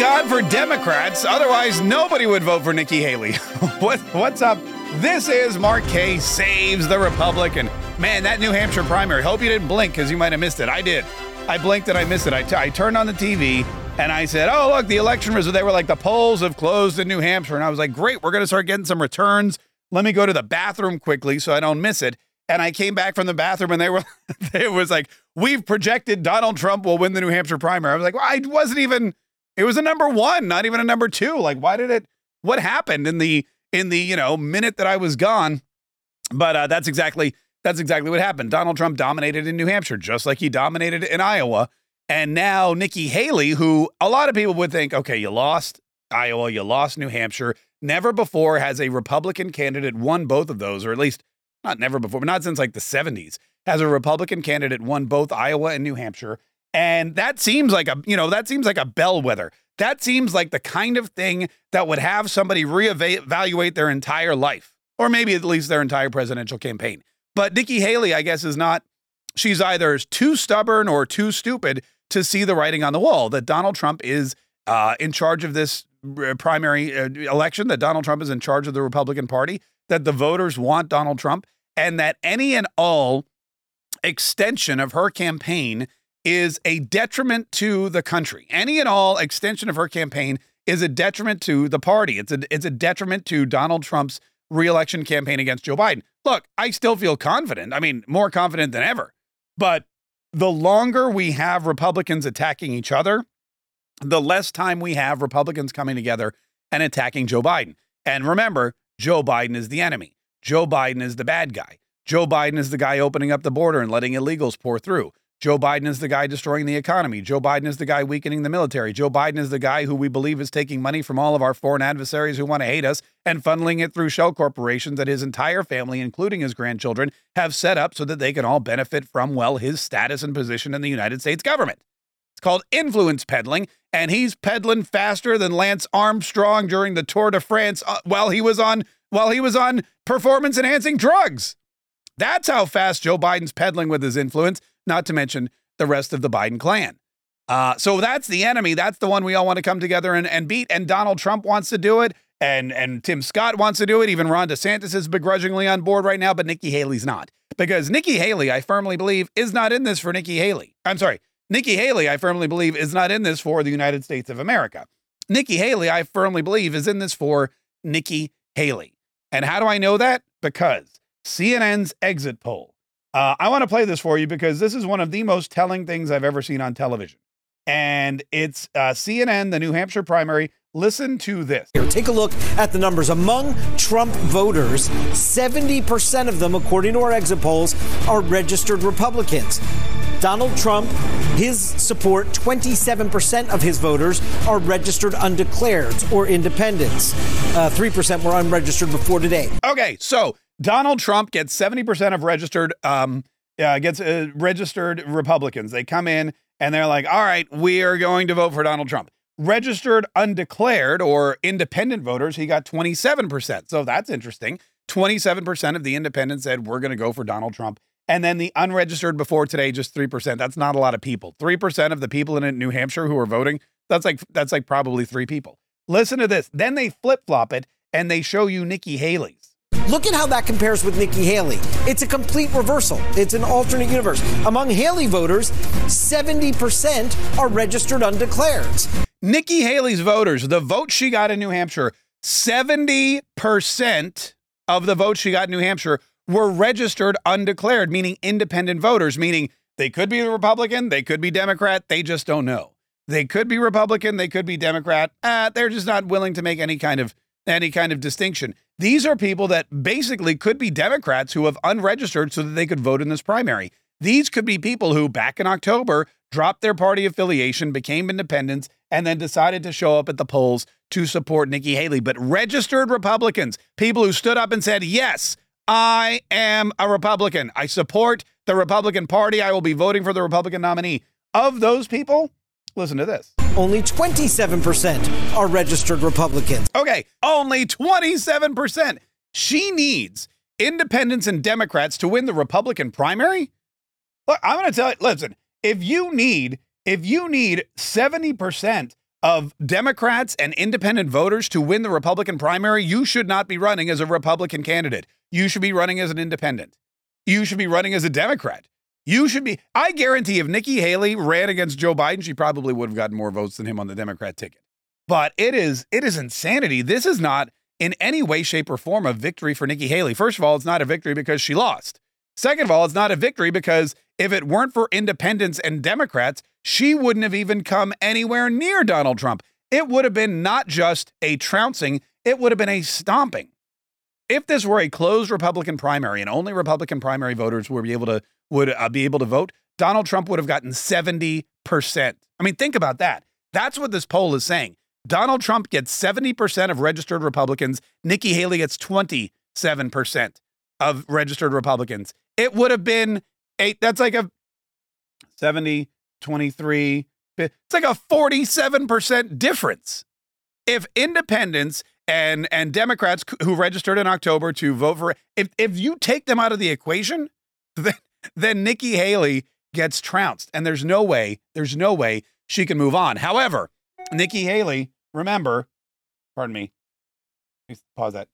God for Democrats. Otherwise, nobody would vote for Nikki Haley. what, what's up? This is Mark Kaye Saves the Republican. Man, that New Hampshire primary. Hope you didn't blink because you might have missed it. I did. I blinked and I missed it. I, t- I turned on the TV and I said, oh, look, the election results. They were like, the polls have closed in New Hampshire. And I was like, great, we're going to start getting some returns. Let me go to the bathroom quickly so I don't miss it. And I came back from the bathroom and they were, it was like, we've projected Donald Trump will win the New Hampshire primary. I was like, well, I wasn't even, it was a number one, not even a number two. Like, why did it, what happened in the, in the, you know, minute that I was gone? But uh, that's exactly, that's exactly what happened. Donald Trump dominated in New Hampshire, just like he dominated in Iowa. And now Nikki Haley, who a lot of people would think, okay, you lost Iowa, you lost New Hampshire. Never before has a Republican candidate won both of those, or at least not never before, but not since like the 70s, has a Republican candidate won both Iowa and New Hampshire. And that seems like a, you know, that seems like a bellwether. That seems like the kind of thing that would have somebody reevaluate their entire life, or maybe at least their entire presidential campaign. But Nikki Haley, I guess, is not, she's either too stubborn or too stupid to see the writing on the wall that Donald Trump is uh, in charge of this uh, primary uh, election, that Donald Trump is in charge of the Republican Party, that the voters want Donald Trump, and that any and all extension of her campaign is a detriment to the country. Any and all extension of her campaign is a detriment to the party. It's a it's a detriment to Donald Trump's reelection campaign against Joe Biden. Look, I still feel confident. I mean, more confident than ever. But the longer we have Republicans attacking each other, the less time we have Republicans coming together and attacking Joe Biden. And remember, Joe Biden is the enemy. Joe Biden is the bad guy. Joe Biden is the guy opening up the border and letting illegals pour through. Joe Biden is the guy destroying the economy. Joe Biden is the guy weakening the military. Joe Biden is the guy who we believe is taking money from all of our foreign adversaries who want to hate us and funneling it through shell corporations that his entire family, including his grandchildren, have set up so that they can all benefit from, well, his status and position in the United States government. It's called influence peddling, and he's peddling faster than Lance Armstrong during the Tour de France uh, while he was on while he was on performance enhancing drugs. That's how fast Joe Biden's peddling with his influence not to mention the rest of the Biden clan. Uh, so that's the enemy. That's the one we all want to come together and, and beat. And Donald Trump wants to do it. And, and Tim Scott wants to do it. Even Ron DeSantis is begrudgingly on board right now, but Nikki Haley's not. Because Nikki Haley, I firmly believe, is not in this for Nikki Haley. I'm sorry. Nikki Haley, I firmly believe, is not in this for the United States of America. Nikki Haley, I firmly believe, is in this for Nikki Haley. And how do I know that? Because CNN's exit poll uh, I want to play this for you because this is one of the most telling things I've ever seen on television. And it's uh, CNN, the New Hampshire primary. Listen to this. Here, take a look at the numbers. Among Trump voters, 70% of them, according to our exit polls, are registered Republicans. Donald Trump, his support, 27% of his voters are registered undeclared or independents. Uh, 3% were unregistered before today. Okay, so Donald Trump gets 70% of registered um uh, gets uh, registered Republicans. They come in and they're like, "All right, we are going to vote for Donald Trump." Registered undeclared or independent voters, he got 27%. So that's interesting. 27% of the independents said we're going to go for Donald Trump. And then the unregistered before today just 3%. That's not a lot of people. 3% of the people in New Hampshire who are voting, that's like that's like probably 3 people. Listen to this. Then they flip-flop it and they show you Nikki Haley's. Look at how that compares with Nikki Haley. It's a complete reversal. It's an alternate universe. Among Haley voters, 70% are registered undeclared. Nikki Haley's voters, the vote she got in New Hampshire, 70% of the votes she got in New Hampshire were registered undeclared, meaning independent voters, meaning they could be Republican, they could be Democrat, they just don't know. They could be Republican, they could be Democrat. Uh, they're just not willing to make any kind of any kind of distinction. These are people that basically could be Democrats who have unregistered so that they could vote in this primary. These could be people who, back in October, dropped their party affiliation, became independents, and then decided to show up at the polls to support Nikki Haley. But registered Republicans, people who stood up and said, Yes, I am a Republican. I support the Republican Party. I will be voting for the Republican nominee. Of those people, listen to this only 27% are registered Republicans. Okay, only 27%. She needs independents and Democrats to win the Republican primary? Look, I'm going to tell you, listen, if you need if you need 70% of Democrats and independent voters to win the Republican primary, you should not be running as a Republican candidate. You should be running as an independent. You should be running as a Democrat. You should be. I guarantee if Nikki Haley ran against Joe Biden, she probably would have gotten more votes than him on the Democrat ticket. But it is it is insanity. This is not in any way, shape, or form a victory for Nikki Haley. First of all, it's not a victory because she lost. Second of all, it's not a victory because if it weren't for independents and Democrats, she wouldn't have even come anywhere near Donald Trump. It would have been not just a trouncing, it would have been a stomping. If this were a closed Republican primary and only Republican primary voters would be able to would uh, be able to vote, Donald Trump would have gotten 70%. I mean, think about that. That's what this poll is saying. Donald Trump gets 70% of registered Republicans. Nikki Haley gets 27% of registered Republicans. It would have been eight. That's like a 70, 23. It's like a 47% difference. If independents and and Democrats who registered in October to vote for if if you take them out of the equation, then then Nikki Haley gets trounced and there's no way, there's no way she can move on. However, Nikki Haley, remember, pardon me. Pause that.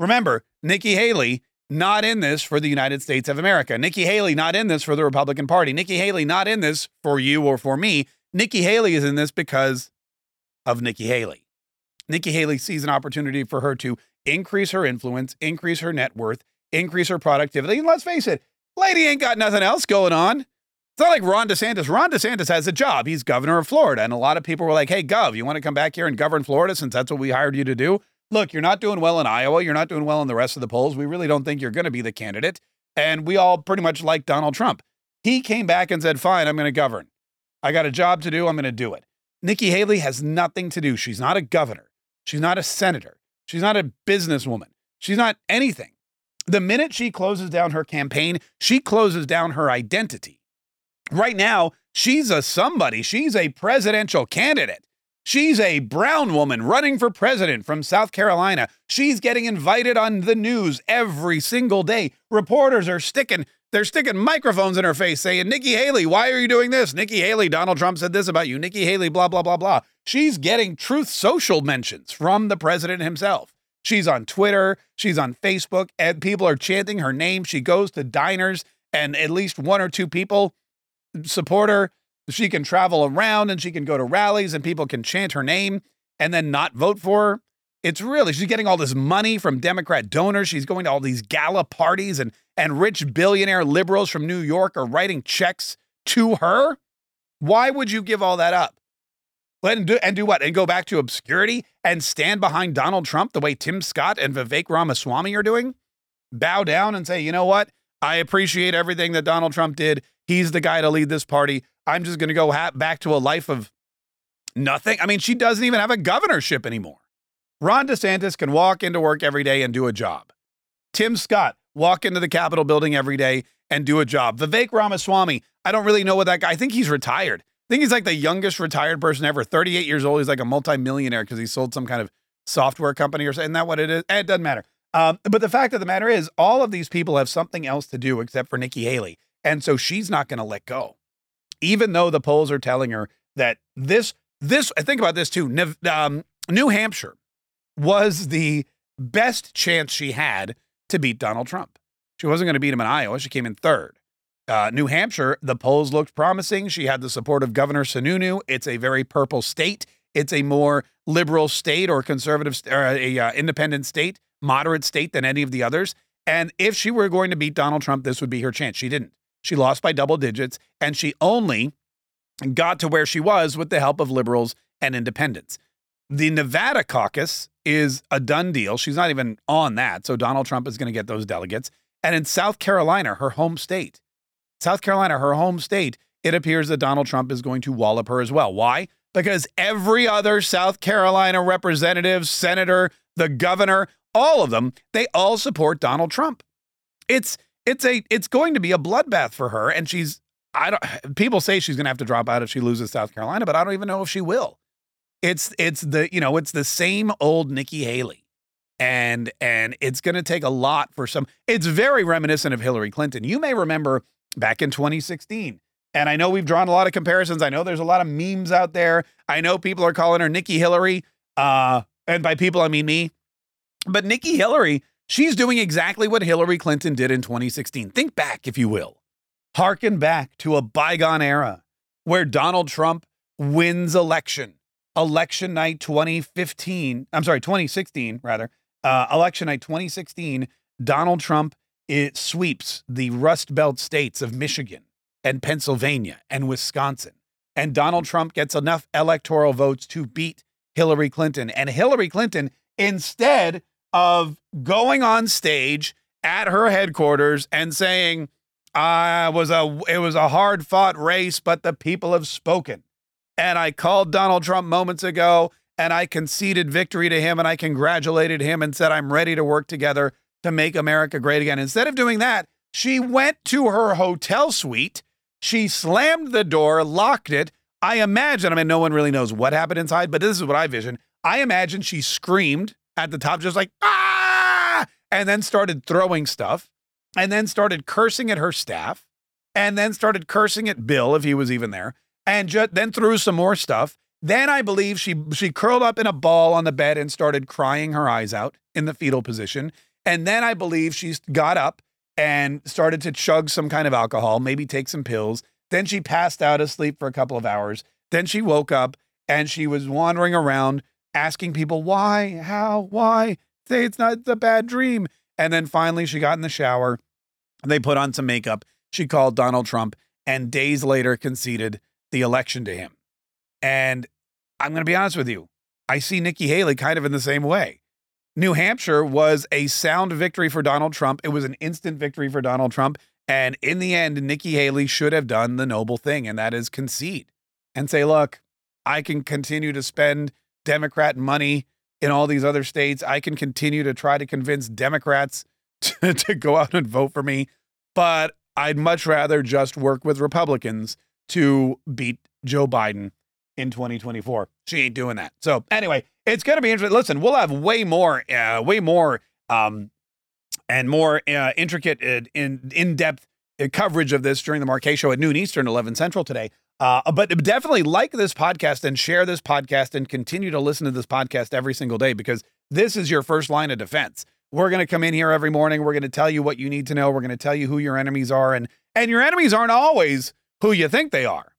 Remember, Nikki Haley not in this for the United States of America. Nikki Haley not in this for the Republican Party. Nikki Haley not in this for you or for me. Nikki Haley is in this because of Nikki Haley. Nikki Haley sees an opportunity for her to increase her influence, increase her net worth, increase her productivity. And let's face it, lady ain't got nothing else going on. It's not like Ron DeSantis. Ron DeSantis has a job. He's governor of Florida. And a lot of people were like, hey, Gov, you want to come back here and govern Florida since that's what we hired you to do? look, you're not doing well in Iowa. You're not doing well in the rest of the polls. We really don't think you're going to be the candidate. And we all pretty much like Donald Trump. He came back and said, fine, I'm going to govern. I got a job to do. I'm going to do it. Nikki Haley has nothing to do. She's not a governor. She's not a senator. She's not a businesswoman. She's not anything. The minute she closes down her campaign, she closes down her identity. Right now, she's a somebody. She's a presidential candidate. She's a brown woman running for president from South Carolina. She's getting invited on the news every single day. Reporters are sticking they're sticking microphones in her face saying, Nikki Haley, why are you doing this? Nikki Haley, Donald Trump said this about you. Nikki Haley, blah, blah, blah, blah. She's getting truth social mentions from the president himself. She's on Twitter, she's on Facebook, and people are chanting her name. She goes to diners, and at least one or two people support her. She can travel around and she can go to rallies and people can chant her name and then not vote for her. It's really, she's getting all this money from Democrat donors. She's going to all these gala parties and, and rich billionaire liberals from New York are writing checks to her. Why would you give all that up? And do, and do what? And go back to obscurity and stand behind Donald Trump the way Tim Scott and Vivek Ramaswamy are doing? Bow down and say, you know what? I appreciate everything that Donald Trump did. He's the guy to lead this party. I'm just going to go ha- back to a life of nothing. I mean, she doesn't even have a governorship anymore. Ron DeSantis can walk into work every day and do a job. Tim Scott walk into the Capitol building every day and do a job. Vivek Ramaswamy, I don't really know what that guy. I think he's retired. I think he's like the youngest retired person ever. 38 years old. He's like a multimillionaire because he sold some kind of software company or something. Isn't that what it is? It doesn't matter. Um, but the fact of the matter is, all of these people have something else to do except for Nikki Haley. And so she's not going to let go even though the polls are telling her that this this I think about this too. Um, New Hampshire was the best chance she had to beat Donald Trump. She wasn't going to beat him in Iowa. She came in third. Uh, New Hampshire, the polls looked promising. She had the support of Governor Sununu. It's a very purple state. It's a more liberal state or conservative or a uh, independent state, moderate state than any of the others. And if she were going to beat Donald Trump, this would be her chance. She didn't. She lost by double digits, and she only got to where she was with the help of liberals and independents. The Nevada caucus is a done deal. She's not even on that. So Donald Trump is going to get those delegates. And in South Carolina, her home state, South Carolina, her home state, it appears that Donald Trump is going to wallop her as well. Why? Because every other South Carolina representative, senator, the governor, all of them, they all support Donald Trump. It's it's a it's going to be a bloodbath for her and she's I don't people say she's going to have to drop out if she loses South Carolina, but I don't even know if she will. It's it's the you know, it's the same old Nikki Haley. And and it's going to take a lot for some It's very reminiscent of Hillary Clinton. You may remember back in 2016, And I know we've drawn a lot of comparisons. I know there's a lot of memes out there. I know people are calling her Nikki Hillary. Uh, and by people, I mean me. But Nikki Hillary, she's doing exactly what Hillary Clinton did in 2016. Think back, if you will. Harken back to a bygone era where Donald Trump wins election. Election night 2015, I'm sorry, 2016, rather. Uh, election night 2016, Donald Trump it sweeps the Rust Belt states of Michigan and Pennsylvania and Wisconsin. And Donald Trump gets enough electoral votes to beat Hillary Clinton. And Hillary Clinton, instead of going on stage at her headquarters and saying, ah, I was a it was a hard fought race, but the people have spoken. And I called Donald Trump moments ago and I conceded victory to him and I congratulated him and said I'm ready to work together to make America great again. Instead of doing that, she went to her hotel suite, she slammed the door, locked it. I imagine, I mean, no one really knows what happened inside, but this is what I vision. I imagine she screamed at the top, just like, ah, and then started throwing stuff and then started cursing at her staff and then started cursing at Bill if he was even there and ju- then threw some more stuff. Then I believe she she curled up in a ball on the bed and started crying her eyes out in the fetal position. And then I believe she got up and started to chug some kind of alcohol, maybe take some pills. Then she passed out asleep for a couple of hours. Then she woke up and she was wandering around asking people why, how, why. Say it's not a bad dream. And then finally, she got in the shower. They put on some makeup. She called Donald Trump and days later conceded the election to him. And I'm going to be honest with you. I see Nikki Haley kind of in the same way. New Hampshire was a sound victory for Donald Trump. It was an instant victory for Donald Trump. And in the end, Nikki Haley should have done the noble thing, and that is concede and say, look, I can continue to spend Democrat money in all these other states. I can continue to try to convince Democrats to, to go out and vote for me, but I'd much rather just work with Republicans to beat Joe Biden in 2024. She ain't doing that. So anyway, it's going to be interesting. Listen, we'll have way more, uh, way more, um, and more uh, intricate, uh, in in depth uh, coverage of this during the Mark Kaye Show at noon Eastern, 11 Central today. Uh, but definitely like this podcast and share this podcast and continue to listen to this podcast every single day because this is your first line of defense. We're going to come in here every morning. We're going to tell you what you need to know. We're going to tell you who your enemies are, and and your enemies aren't always who you think they are,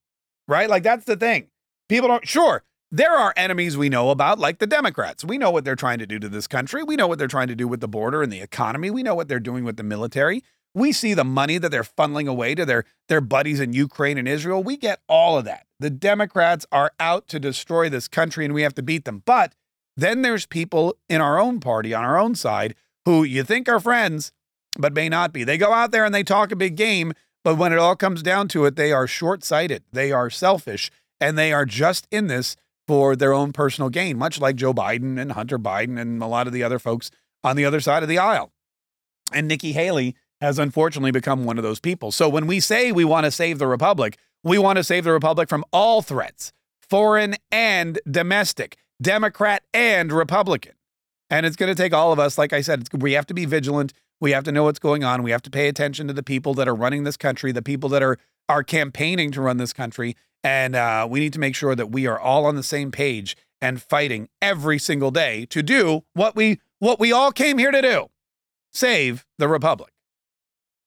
right? Like that's the thing. People don't. Sure, there are enemies we know about, like the Democrats. We know what they're trying to do to this country. We know what they're trying to do with the border and the economy. We know what they're doing with the military. We see the money that they're funneling away to their, their buddies in Ukraine and Israel. We get all of that. The Democrats are out to destroy this country and we have to beat them. But then there's people in our own party, on our own side, who you think are friends, but may not be. They go out there and they talk a big game, but when it all comes down to it, they are short sighted, they are selfish, and they are just in this for their own personal gain, much like Joe Biden and Hunter Biden and a lot of the other folks on the other side of the aisle. And Nikki Haley has unfortunately become one of those people. So when we say we want to save the republic, we want to save the republic from all threats, foreign and domestic, Democrat and Republican. And it's going to take all of us, like I said, we have to be vigilant. We have to know what's going on. We have to pay attention to the people that are running this country, the people that are are campaigning to run this country, and uh, we need to make sure that we are all on the same page and fighting every single day to do what we what we all came here to do: save the republic.